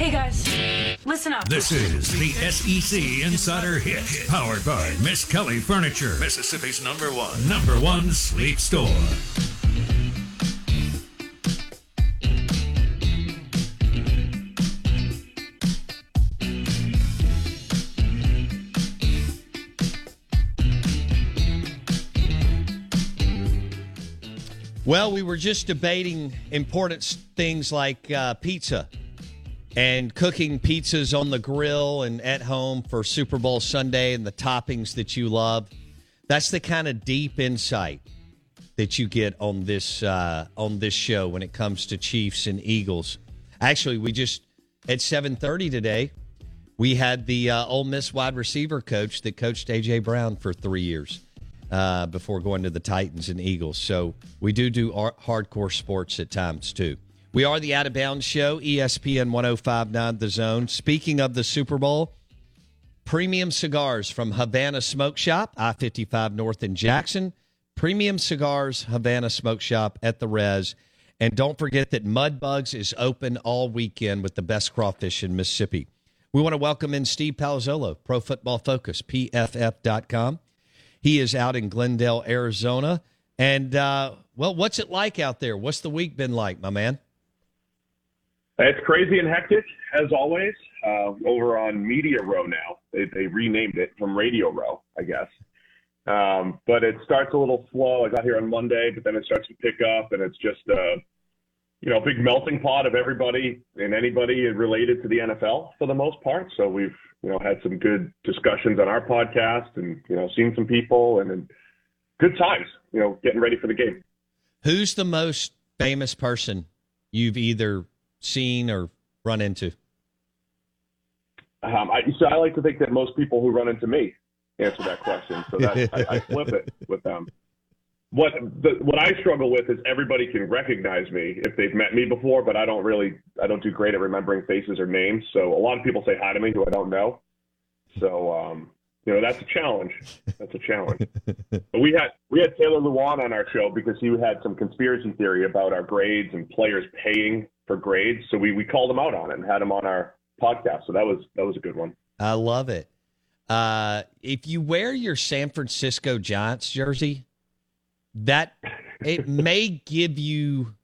Hey guys, listen up. This is the SEC Insider Hit, powered by Miskelly Furniture, Mississippi's number one, number one sleep store. Well, we were just debating important things like uh, pizza and cooking pizzas on the grill and at home for Super Bowl Sunday and the toppings that you love. That's the kind of deep insight that you get on this uh, on this show when it comes to Chiefs and Eagles. Actually, we just at seven thirty today we had the uh, Ole Miss wide receiver coach that coached AJ Brown for three years uh, before going to the Titans and Eagles. So we do do ar- hardcore sports at times too. We are the Out of Bounds Show, ESPN 1059 The Zone. Speaking of the Super Bowl, premium cigars from Havana Smoke Shop, I 55 North in Jackson. Premium cigars, Havana Smoke Shop at the Res. And don't forget that Mudbugs is open all weekend with the best crawfish in Mississippi. We want to welcome in Steve Palazzolo, Pro Football Focus, PFF.com. He is out in Glendale, Arizona. And, uh, well, what's it like out there? What's the week been like, my man? It's crazy and hectic, as always. Uh, over on Media Row now. They, they renamed it from Radio Row, I guess. Um, but it starts a little slow. I got here on Monday, but then it starts to pick up, and it's just a you know big melting pot of everybody and anybody related to the NFL for the most part. So we've you know had some good discussions on our podcast, and you know seen some people, and, and good times. You know, getting ready for the game. Who's the most famous person you've either seen or run into? Um, I, so I like to think that most people who run into me answer that question. So that I, I flip it with them. What the, what I struggle with is everybody can recognize me if they've met me before, but I don't really I don't do great at remembering faces or names. So a lot of people say hi to me who I don't know. So um, you know that's a challenge. That's a challenge. but we had we had Taylor Lewan on our show because he had some conspiracy theory about our grades and players paying for grades. So we we called him out on it and had him on our podcast. So that was that was a good one. I love it. Uh, if you wear your San Francisco Giants jersey, that it may give you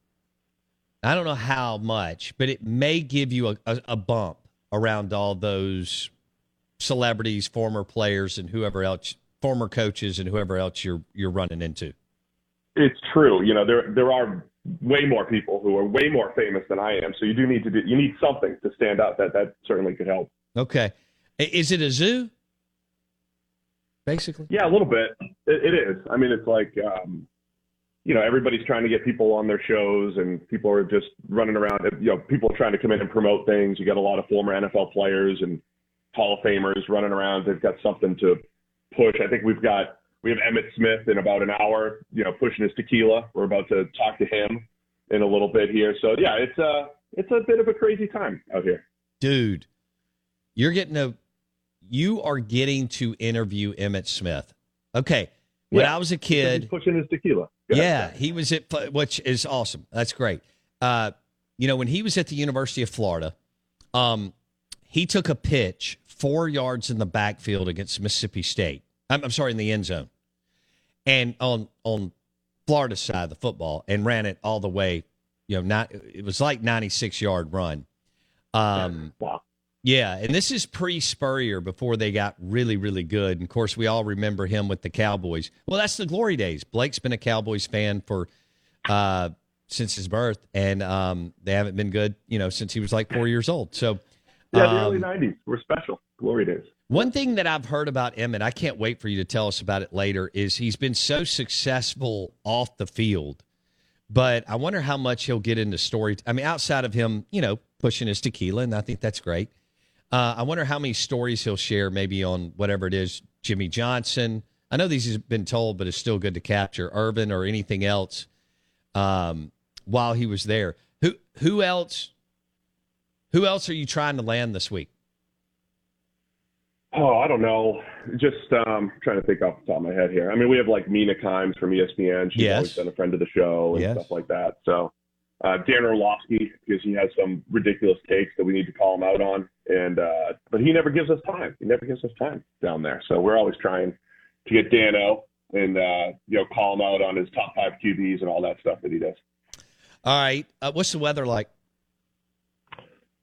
I don't know how much, but it may give you a, a, a bump around all those celebrities, former players, and whoever else, former coaches, and whoever else you're you're running into. It's true. You know, there there are way more people who are way more famous than I am. So you do need to do you need something to stand out. That that certainly could help. Okay, is it a zoo? Basically, yeah, a little bit. it, it is. I mean, it's like um, you know everybody's trying to get people on their shows, and people are just running around. You know, people are trying to come in and promote things. You got a lot of former NFL players and Hall of Famers running around. They've got something to push. I think we've got we have Emmitt Smith in about an hour, you know, pushing his tequila. We're about to talk to him in a little bit here. So yeah, it's a it's a bit of a crazy time out here. Dude, you're getting a you are getting to interview Emmitt Smith. Okay. When yeah, I was a kid, pushing his tequila. Yeah, he was at which is awesome. That's great. Uh, you know, when he was at the University of Florida, um, he took a pitch four yards in the backfield against Mississippi State. I'm, I'm sorry, in the end zone, and on on Florida's side of the football, and ran it all the way. You know, not it was like 96 yard run. Um, wow. Yeah, and this is pre Spurrier before they got really, really good. And of course, we all remember him with the Cowboys. Well, that's the glory days. Blake's been a Cowboys fan for uh, since his birth, and um, they haven't been good, you know, since he was like four years old. So, yeah, the early '90s were special. Glory days. One thing that I've heard about Emmitt, I can't wait for you to tell us about it later, is he's been so successful off the field. But I wonder how much he'll get into story. I mean, outside of him, you know, pushing his tequila, and I think that's great. Uh, I wonder how many stories he'll share, maybe on whatever it is, Jimmy Johnson. I know these have been told, but it's still good to capture Irvin or anything else um, while he was there. Who who else? Who else are you trying to land this week? Oh, I don't know. Just um, trying to think off the top of my head here. I mean, we have like Mina Kimes from ESPN. She's yes. always been a friend of the show and yes. stuff like that. So uh, Dan Orlovsky because he has some ridiculous takes that we need to call him out on. And uh, but he never gives us time. He never gives us time down there. So we're always trying to get Dano and uh, you know call him out on his top five QBs and all that stuff that he does. All right, uh, what's the weather like?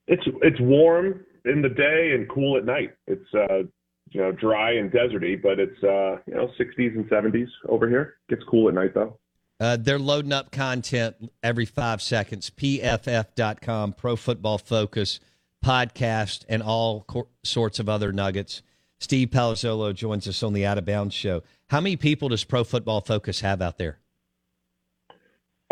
It's it's warm in the day and cool at night. It's uh, you know dry and deserty, but it's uh, you know 60s and 70s over here. Gets cool at night though. Uh, they're loading up content every five seconds. PFF.com, Pro Football Focus podcast, and all co- sorts of other nuggets. Steve Palazzolo joins us on the Out of Bounds show. How many people does Pro Football Focus have out there?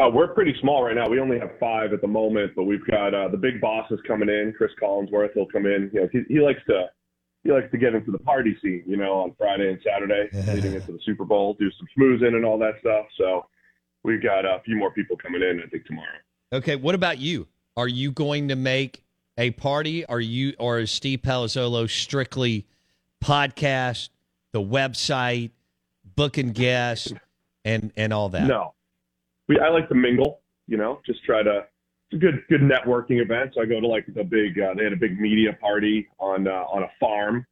Uh, we're pretty small right now. We only have five at the moment, but we've got uh, the big bosses coming in. Chris Collinsworth, he'll come in. You know, he, he likes to he likes to get into the party scene. You know, on Friday and Saturday, leading into the Super Bowl, do some schmoozing and all that stuff. So we've got a few more people coming in. I think tomorrow. Okay, what about you? Are you going to make a party? Are you or is Steve Palazzolo strictly podcast, the website, booking guests, and and all that? No, we I like to mingle. You know, just try to. It's a good good networking event. So I go to like the big. Uh, they had a big media party on uh, on a farm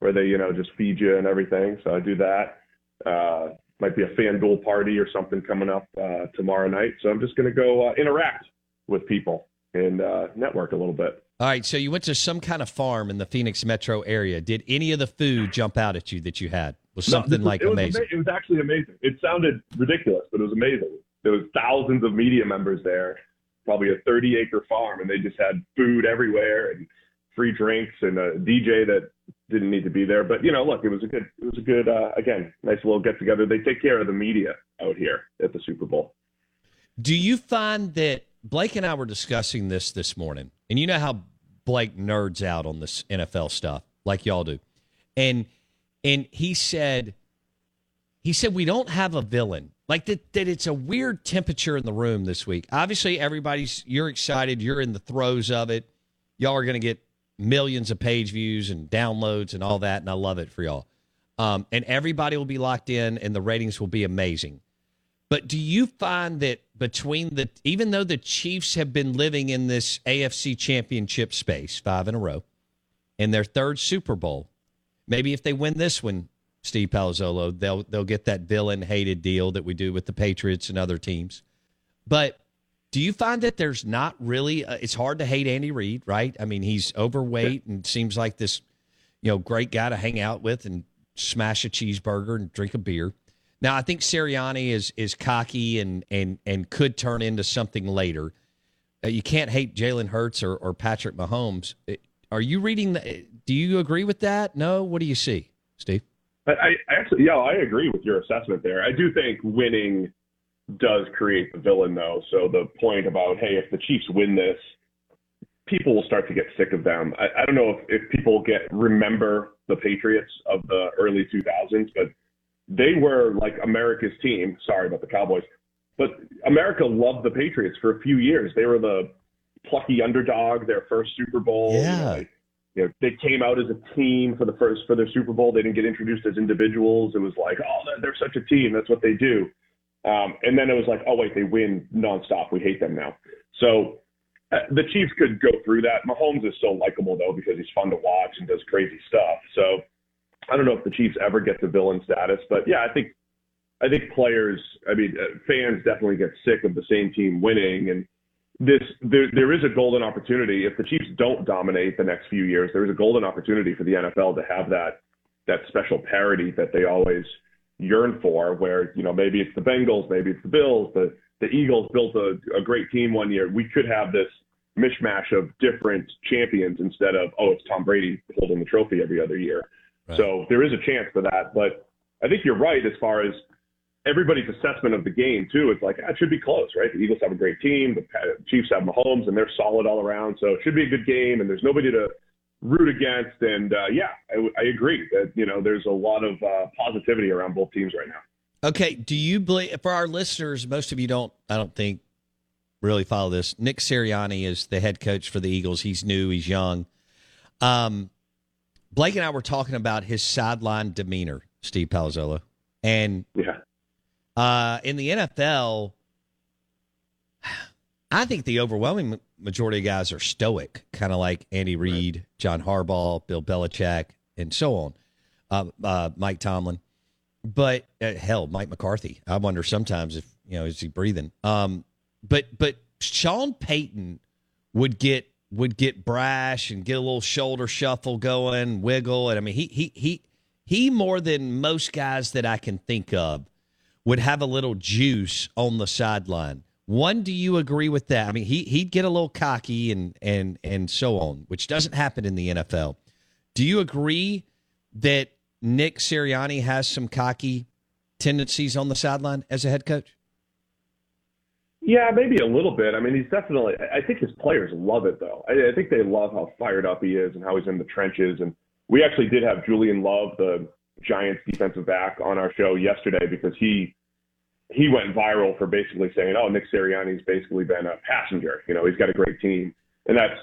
where they you know just feed you and everything. So I do that. Uh, might be a FanDuel party or something coming up uh, tomorrow night. So I'm just going to go uh, interact with people and uh, network a little bit. All right, so you went to some kind of farm in the Phoenix metro area. Did any of the food jump out at you that you had? Was something no, like it was amazing? Ama- it was actually amazing. It sounded ridiculous, but it was amazing. There was thousands of media members there, probably a 30 acre farm, and they just had food everywhere and free drinks and a DJ that didn't need to be there. But you know, look, it was a good, it was a good, uh, again, nice little get together. They take care of the media out here at the Super Bowl. Do you find that Blake and I were discussing this this morning, and you know how Blake nerds out on this NFL stuff like y'all do, and and he said he said we don't have a villain like that that it's a weird temperature in the room this week. Obviously, everybody's you're excited, you're in the throes of it. Y'all are going to get millions of page views and downloads and all that, and I love it for y'all. Um, and everybody will be locked in, and the ratings will be amazing. But do you find that between the, even though the Chiefs have been living in this AFC championship space five in a row, in their third Super Bowl, maybe if they win this one, Steve Palazzolo, they'll they'll get that villain hated deal that we do with the Patriots and other teams. But do you find that there's not really? Uh, it's hard to hate Andy Reid, right? I mean, he's overweight and seems like this, you know, great guy to hang out with and smash a cheeseburger and drink a beer. Now, I think Sirianni is is cocky and and and could turn into something later. Uh, you can't hate Jalen Hurts or, or Patrick Mahomes. Uh, Are you reading? The, do you agree with that? No. What do you see, Steve? I, I actually, yeah, I agree with your assessment there. I do think winning does create the villain, though. So the point about hey, if the Chiefs win this, people will start to get sick of them. I, I don't know if, if people get remember the Patriots of the early 2000s, but they were like America's team. Sorry about the Cowboys, but America loved the Patriots for a few years. They were the plucky underdog, their first Super Bowl. Yeah. Like, you know, they came out as a team for the first for their Super Bowl. They didn't get introduced as individuals. It was like, oh, they're, such a team. That's what they do. Um, and then it was like, oh wait, they win nonstop. We hate them now. So uh, the Chiefs could go through that. Mahomes is so likable though because he's fun to watch and does crazy stuff. So I don't know if the Chiefs ever get to villain status, but yeah, I think I think players, I mean, uh, fans definitely get sick of the same team winning, and this there there is a golden opportunity if the Chiefs don't dominate the next few years. There is a golden opportunity for the NFL to have that that special parity that they always yearn for, where you know maybe it's the Bengals, maybe it's the Bills, the the Eagles built a, a great team one year. We could have this mishmash of different champions instead of oh it's Tom Brady holding the trophy every other year. So there is a chance for that. But I think you're right as far as everybody's assessment of the game too. It's like ah, it should be close, right? The Eagles have a great team, the Chiefs have Mahomes, and they're solid all around. So it should be a good game, and there's nobody to root against. And uh, yeah, I, I, agree that you know there's a lot of uh, positivity around both teams right now. Okay, do you believe for our listeners? Most of you don't. I don't think really follow this. Nick Sirianni is the head coach for the Eagles. He's new. He's young. Um, Blake and I were talking about his sideline demeanor, Steve Palazzolo, and yeah, uh, in the NFL, I think the overwhelming majority of guys are stoic, kind of like Andy Reid, John Harbaugh, Bill Belichick, and so on. Uh, uh, Mike Tomlin, but uh, hell, Mike McCarthy. I wonder sometimes if you know is he breathing? Um, but but Sean Payton would get would get brash and get a little shoulder shuffle going, wiggle, and I mean he he he he more than most guys that I can think of would have a little juice on the sideline. One, do you agree with that? I mean, he he'd get a little cocky and and and so on, which doesn't happen in the NFL. Do you agree that Nick Sirianni has some cocky tendencies on the sideline as a head coach? Yeah, maybe a little bit. I mean, he's definitely. I think his players love it though. I, I think they love how fired up he is and how he's in the trenches. And we actually did have Julian Love, the Giants defensive back, on our show yesterday because he he went viral for basically saying, "Oh, Nick Sirianni's basically been a passenger. You know, he's got a great team." And that's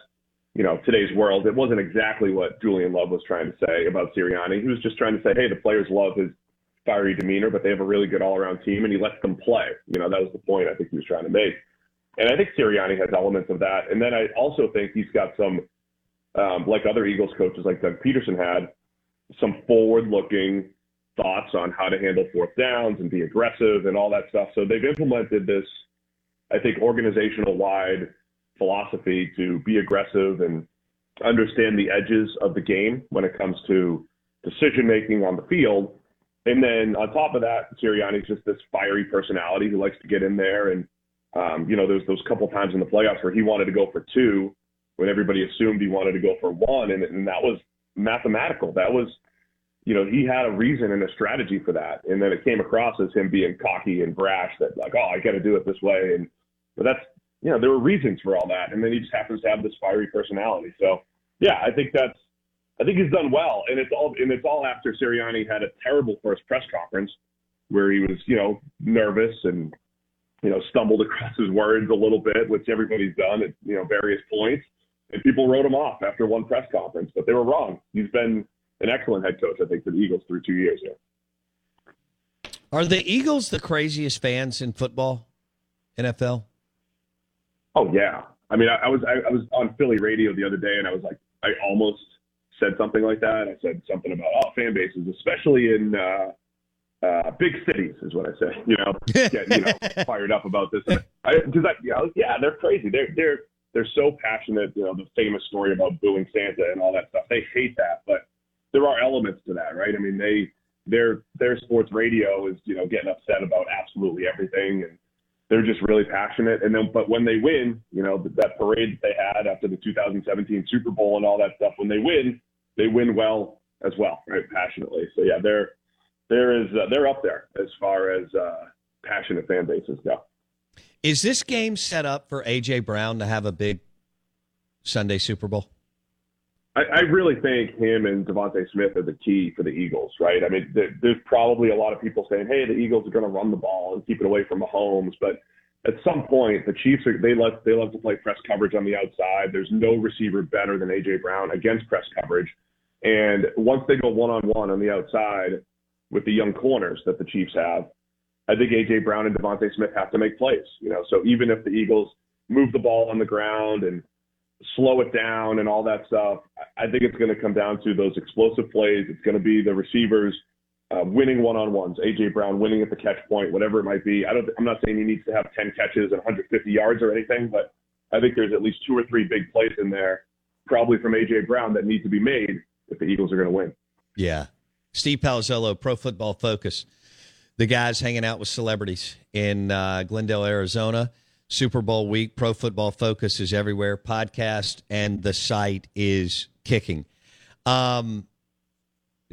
you know today's world. It wasn't exactly what Julian Love was trying to say about Sirianni. He was just trying to say, "Hey, the players love his fiery demeanor, but they have a really good all-around team, and he lets them play. You know, that was the point I think he was trying to make. And I think Sirianni has elements of that. And then I also think he's got some, um, like other Eagles coaches, like Doug Pederson had, some forward-looking thoughts on how to handle fourth downs and be aggressive and all that stuff. So they've implemented this, I think, organizational-wide philosophy to be aggressive and understand the edges of the game when it comes to decision making on the field and then on top of that, Sirianni's just this fiery personality who likes to get in there. And, um, you know, there's those couple times in the playoffs where he wanted to go for two when everybody assumed he wanted to go for one. And, and that was mathematical. That was, you know, he had a reason and a strategy for that. And then it came across as him being cocky and brash that, like, oh, I got to do it this way. And, but that's, you know, there were reasons for all that. And then he just happens to have this fiery personality. So, yeah, I think that's, I think he's done well, and it's all and it's all after Sirianni had a terrible first press conference where he was, you know, nervous and you know stumbled across his words a little bit, which everybody's done at you know various points, and people wrote him off after one press conference, but they were wrong. He's been an excellent head coach, I think, for the Eagles through two years here. Are the Eagles the craziest fans in football, NFL? Oh yeah, I mean, I, I was I, I was on Philly radio the other day, and I was like, I almost said something like that. I said something about oh fan bases, especially in uh, uh, big cities, is what I said. You know, get you know fired up about this because I, you know, yeah, they're crazy. They're they're they're so passionate. You know, the famous story about booing Santa and all that stuff. They hate that, but there are elements to that, right? I mean, they their their sports radio is you know getting upset about absolutely everything and they're just really passionate. And then, but when they win, you know, that parade that they had after the 2017 Super Bowl and all that stuff, when they win, they win well as well, right? Passionately. So yeah, they're there is uh, they're up there as far as uh, passionate fan bases go. Is this game set up for AJ Brown to have a big Sunday Super Bowl? I, I really think him and DeVonta Smith are the key for the Eagles, right? I mean, there, there's probably a lot of people saying, "Hey, the Eagles are going to run the ball and keep it away from Mahomes," but at some point, the Chiefs are, they love they love to play press coverage on the outside. There's no receiver better than AJ Brown against press coverage. And once they go one on one on the outside with the young corners that the Chiefs have, I think AJ Brown and DeVonta Smith have to make plays. You know, so even if the Eagles move the ball on the ground and slow it down and all that stuff, I think it's going to come down to those explosive plays. It's going to be the receivers uh, winning one on ones, AJ Brown winning at the catch point, whatever it might be. I don't. I'm not saying he needs to have 10 catches and 150 yards or anything, but I think there's at least two or three big plays in there, probably from AJ Brown, that need to be made if the Eagles are going to win. Yeah. Steve Palazzolo, Pro Football Focus. The guys hanging out with celebrities in uh, Glendale, Arizona. Super Bowl week. Pro Football Focus is everywhere. Podcast and the site is kicking. Um,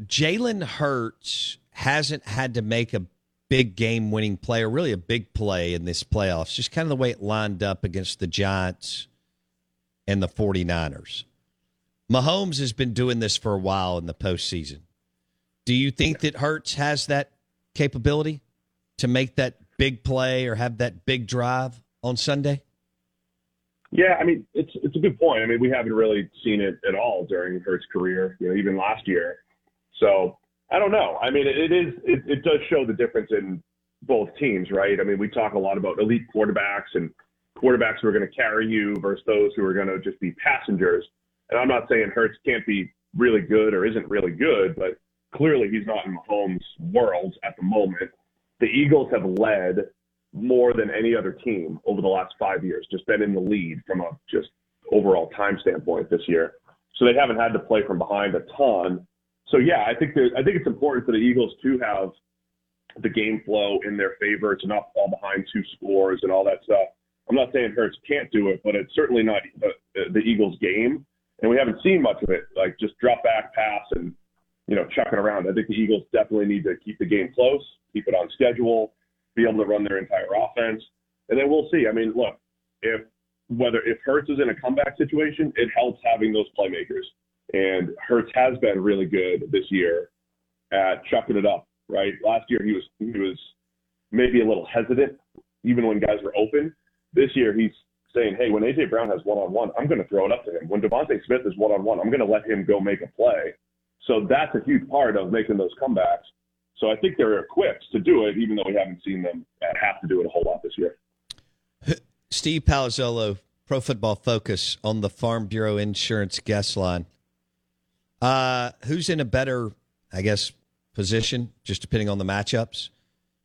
Jalen Hurts hasn't had to make a big game winning play or really a big play in this playoffs, just kind of the way it lined up against the Giants and the 49ers. Mahomes has been doing this for a while in the postseason. Do you think that Hurts has that capability to make that big play or have that big drive on Sunday? Yeah, I mean it's it's a good point. I mean we haven't really seen it at all during Hurts' career, you know, even last year. So I don't know. I mean it, it is it, it does show the difference in both teams, right? I mean we talk a lot about elite quarterbacks and quarterbacks who are going to carry you versus those who are going to just be passengers. And I'm not saying Hurts can't be really good or isn't really good, but clearly he's not in Mahomes' world at the moment. The Eagles have led more than any other team over the last five years, just been in the lead from a just overall time standpoint this year. So they haven't had to play from behind a ton. So yeah, I think I think it's important for the Eagles to have the game flow in their favor to not fall behind two scores and all that stuff. I'm not saying Hurts can't do it, but it's certainly not the, the Eagles' game, and we haven't seen much of it. Like just drop back, pass, and you know chuck it around. I think the Eagles definitely need to keep the game close, keep it on schedule, be able to run their entire offense, and then we'll see. I mean, look, if whether if Hurts is in a comeback situation, it helps having those playmakers. And Hurts has been really good this year at chucking it up. Right, last year he was he was maybe a little hesitant, even when guys were open. This year he's saying, hey, when AJ Brown has one on one, I'm going to throw it up to him. When DeVonta Smith is one on one, I'm going to let him go make a play. So that's a huge part of making those comebacks. So I think they're equipped to do it, even though we haven't seen them have to do it a whole lot this year. Steve Palazzolo, Pro Football Focus on the Farm Bureau Insurance guest line. Uh, who's in a better, I guess, position, just depending on the matchups,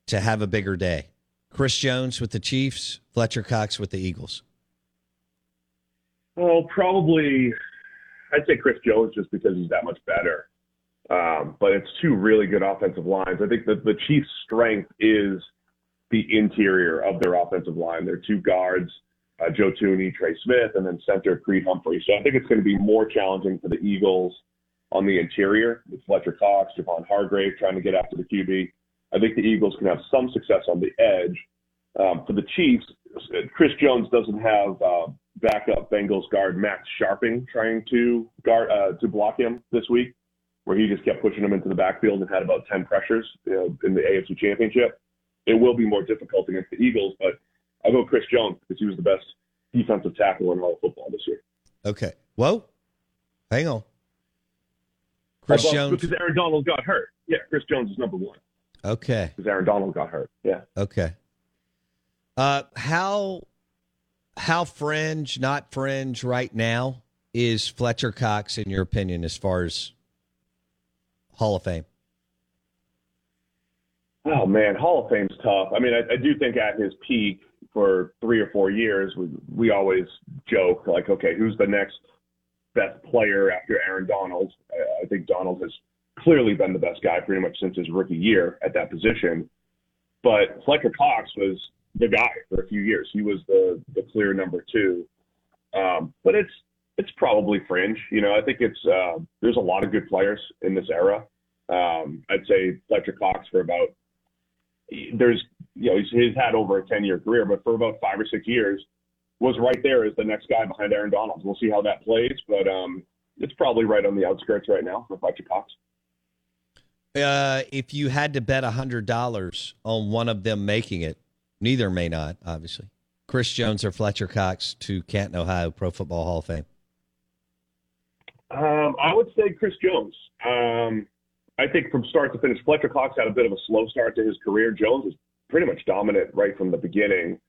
to have a bigger day? Chris Jones with the Chiefs, Fletcher Cox with the Eagles. Oh, probably. I'd say Chris Jones just because he's that much better. Um, but it's two really good offensive lines. I think that the Chiefs' strength is the interior of their offensive line. Their two guards, uh, Joe Thuney, Trey Smith, and then center Creed Humphrey. So I think it's going to be more challenging for the Eagles on the interior with Fletcher Cox, Javon Hargrave trying to get after the QB. I think the Eagles can have some success on the edge. Um, for the Chiefs, Chris Jones doesn't have uh, backup Bengals guard Max Scharping trying to guard uh, to block him this week where he just kept pushing them into the backfield and had about 10 pressures you know, in the AFC Championship. It will be more difficult against the Eagles, but I'll go Chris Jones because he was the best defensive tackle in all of football this year. Okay. Whoa. Hang on. Chris Jones. Because Aaron Donald got hurt. Yeah, Chris Jones is number one. Okay. Because Aaron Donald got hurt. Yeah. Okay. Uh, how how fringe, not fringe, right now is Fletcher Cox in your opinion, as far as Hall of Fame? Oh man, Hall of Fame's tough. I mean, I, I do think at his peak for three or four years, we we always joke like, okay, who's the next best player after Aaron Donald? I, I think Donald has clearly been the best guy pretty much since his rookie year at that position. But Fletcher Cox was the guy for a few years. He was the the clear number two. Um, but it's it's probably fringe. You know, I think it's uh, there's a lot of good players in this era. Um, I'd say Fletcher Cox for about there's you know he's, he's had over a ten year career, but for about five or six years was right there as the next guy behind Aaron Donald. We'll see how that plays, but um, it's probably right on the outskirts right now for Fletcher Cox. Uh, if you had to bet a hundred dollars on one of them making it, neither may not, obviously. Chris Jones or Fletcher Cox to Canton, Ohio Pro Football Hall of Fame. Um, I would say Chris Jones. Um, I think from start to finish, Fletcher Cox had a bit of a slow start to his career. Jones was pretty much dominant right from the beginning,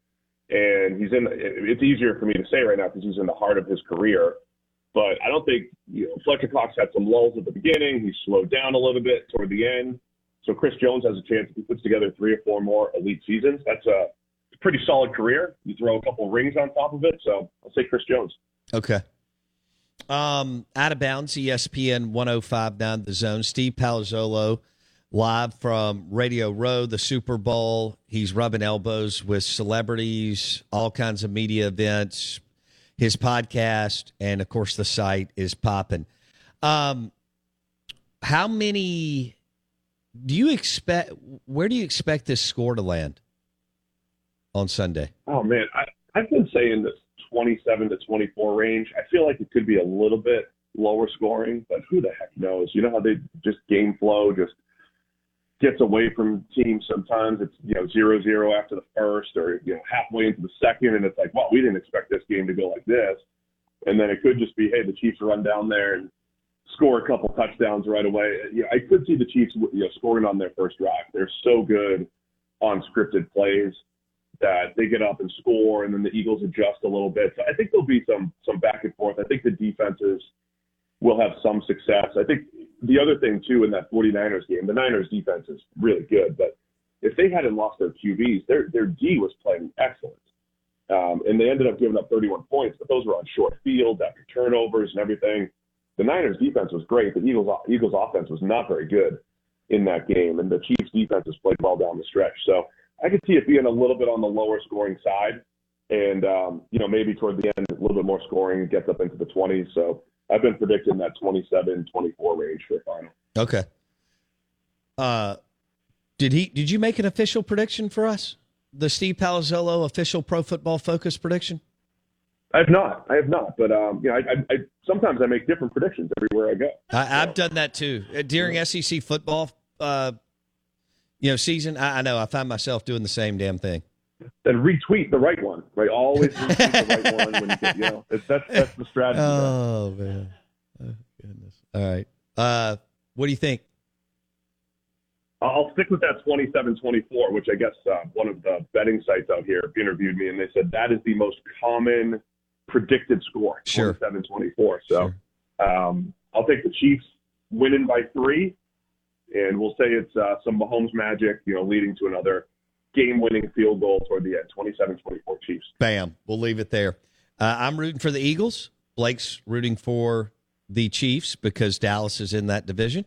and he's in. It's easier for me to say right now because he's in the heart of his career. But I don't think you know Fletcher Cox had some lulls at the beginning. He slowed down a little bit toward the end. So Chris Jones has a chance if he puts together three or four more elite seasons. That's a pretty solid career. You throw a couple rings on top of it. So I'll say Chris Jones. Okay. Um, out of bounds, ESPN 1059 The Zone. Steve Palazzolo live from Radio Row, the Super Bowl. He's rubbing elbows with celebrities, all kinds of media events. His podcast, and of course, the site is popping. Um, how many do you expect? Where do you expect this score to land on Sunday? Oh man, I, I've been saying this 27 to 24 range. I feel like it could be a little bit lower scoring, but who the heck knows? You know how they just game flow just gets away from teams sometimes. It's you know zero zero after the first, or you know halfway into the second, and it's like, well, we didn't expect this game to go like this. And then it could just be, hey, the Chiefs run down there and score a couple touchdowns right away. You know, I could see the Chiefs you know scoring on their first drive. They're so good on scripted plays that they get up and score, and then the Eagles adjust a little bit. So I think there'll be some some back and forth. I think the defenses will have some success. I think the other thing too in that 49ers game, the Niners defense is really good, but if they hadn't lost their QBs, their their D was playing excellent. Um, and they ended up giving up 31 points, but those were on short field after turnovers and everything. The Niners defense was great. The Eagles Eagles offense was not very good in that game, and the Chiefs defense has played well down the stretch. So I could see it being a little bit on the lower scoring side, and um, you know maybe toward the end a little bit more scoring gets up into the 20s. So I've been predicting that 27-24 range for the final. Okay. Uh, did he? Did you make an official prediction for us? The Steve Palazzolo official Pro Football Focus prediction? I have not. I have not. But um, you know, I, I, I sometimes I make different predictions everywhere I go. I, have done that too uh, during SEC football. Uh, you know, season. I, I, know. I find myself doing the same damn thing. Then retweet the right one. Right, always retweet the right one when you get. You know, that's that's the strategy. Oh man, oh, goodness. All right. Uh, what do you think? I'll stick with that 27-24, which I guess uh, one of the betting sites out here interviewed me, and they said that is the most common predicted score, sure. 27-24. So sure. um, I'll take the Chiefs winning by three, and we'll say it's uh, some Mahomes magic, you know, leading to another game-winning field goal toward the end, 27-24 Chiefs. Bam. We'll leave it there. Uh, I'm rooting for the Eagles. Blake's rooting for the Chiefs because Dallas is in that division.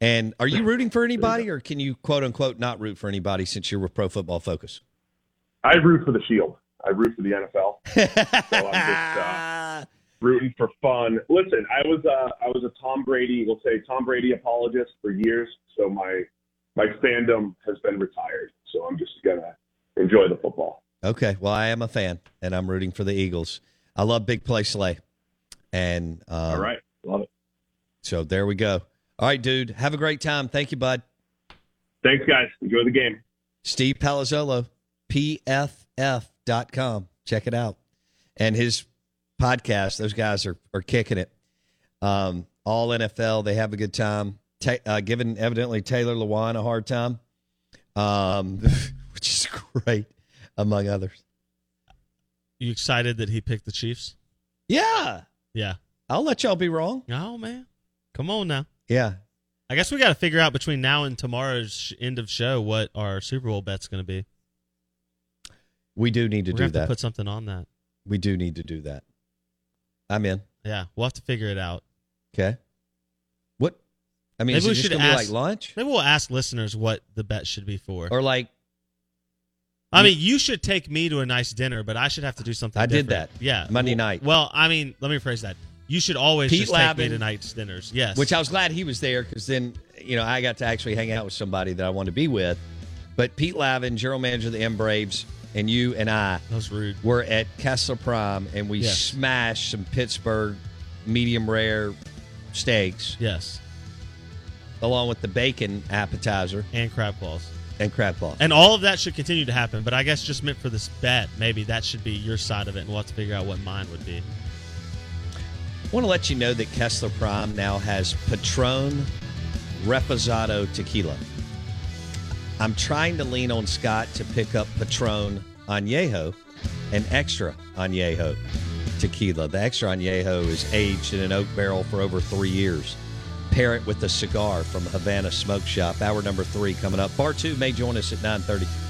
And are you rooting for anybody, or can you quote unquote not root for anybody since you're with Pro Football Focus? I root for the Shield. I root for the NFL. so I'm just uh, rooting for fun. Listen, I was uh, I was a Tom Brady, we'll say Tom Brady apologist for years. So my my fandom has been retired. So I'm just gonna enjoy the football. Okay, well I am a fan, and I'm rooting for the Eagles. I love big play Slay, and um, all right, love it. So there we go. All right, dude. Have a great time. Thank you, bud. Thanks, guys. Enjoy the game. Steve Palazzolo, PFF.com. Check it out. And his podcast, those guys are, are kicking it. Um, all NFL, they have a good time. Ta- uh, giving evidently Taylor Lewan a hard time, um, which is great, among others. You excited that he picked the Chiefs? Yeah. Yeah. I'll let y'all be wrong. Oh, man. Come on now. Yeah. I guess we got to figure out between now and tomorrow's end of show what our Super Bowl bet's going to be. We do need to We're do that. To put something on that. We do need to do that. I'm in. Yeah, we'll have to figure it out. Okay. What? I mean, maybe is we should ask, be like lunch, Maybe we'll ask listeners what the bet should be for. or like I mean, you should take me to a nice dinner, but I should have to do something. I did that. Yeah, Monday well, night. Well, I mean, let me rephrase that. You should always Pete just take me to dinners. Yes, which I was glad he was there because then you know I got to actually hang out with somebody that I wanted to be with. But Pete Laven, general manager of the M Braves, and you and I that was rude. were at Kessler Prime and we Yes. smashed some Pittsburgh medium rare steaks Yes, along with the bacon appetizer and crab claws. and crab claws. And all of that should continue to happen, but I guess just meant for this bet, maybe that should be your side of it, and we'll have to figure out what mine would be. I want to let you know that Kessler Prime now has Patron Reposado Tequila. I'm trying to lean on Scott to pick up Patron Añejo and Extra Añejo Tequila. The Extra Añejo is aged in an oak barrel for over three years. Pair it with a cigar from Havana Smoke Shop. Hour number three coming up. Bar two may join us at 9.30.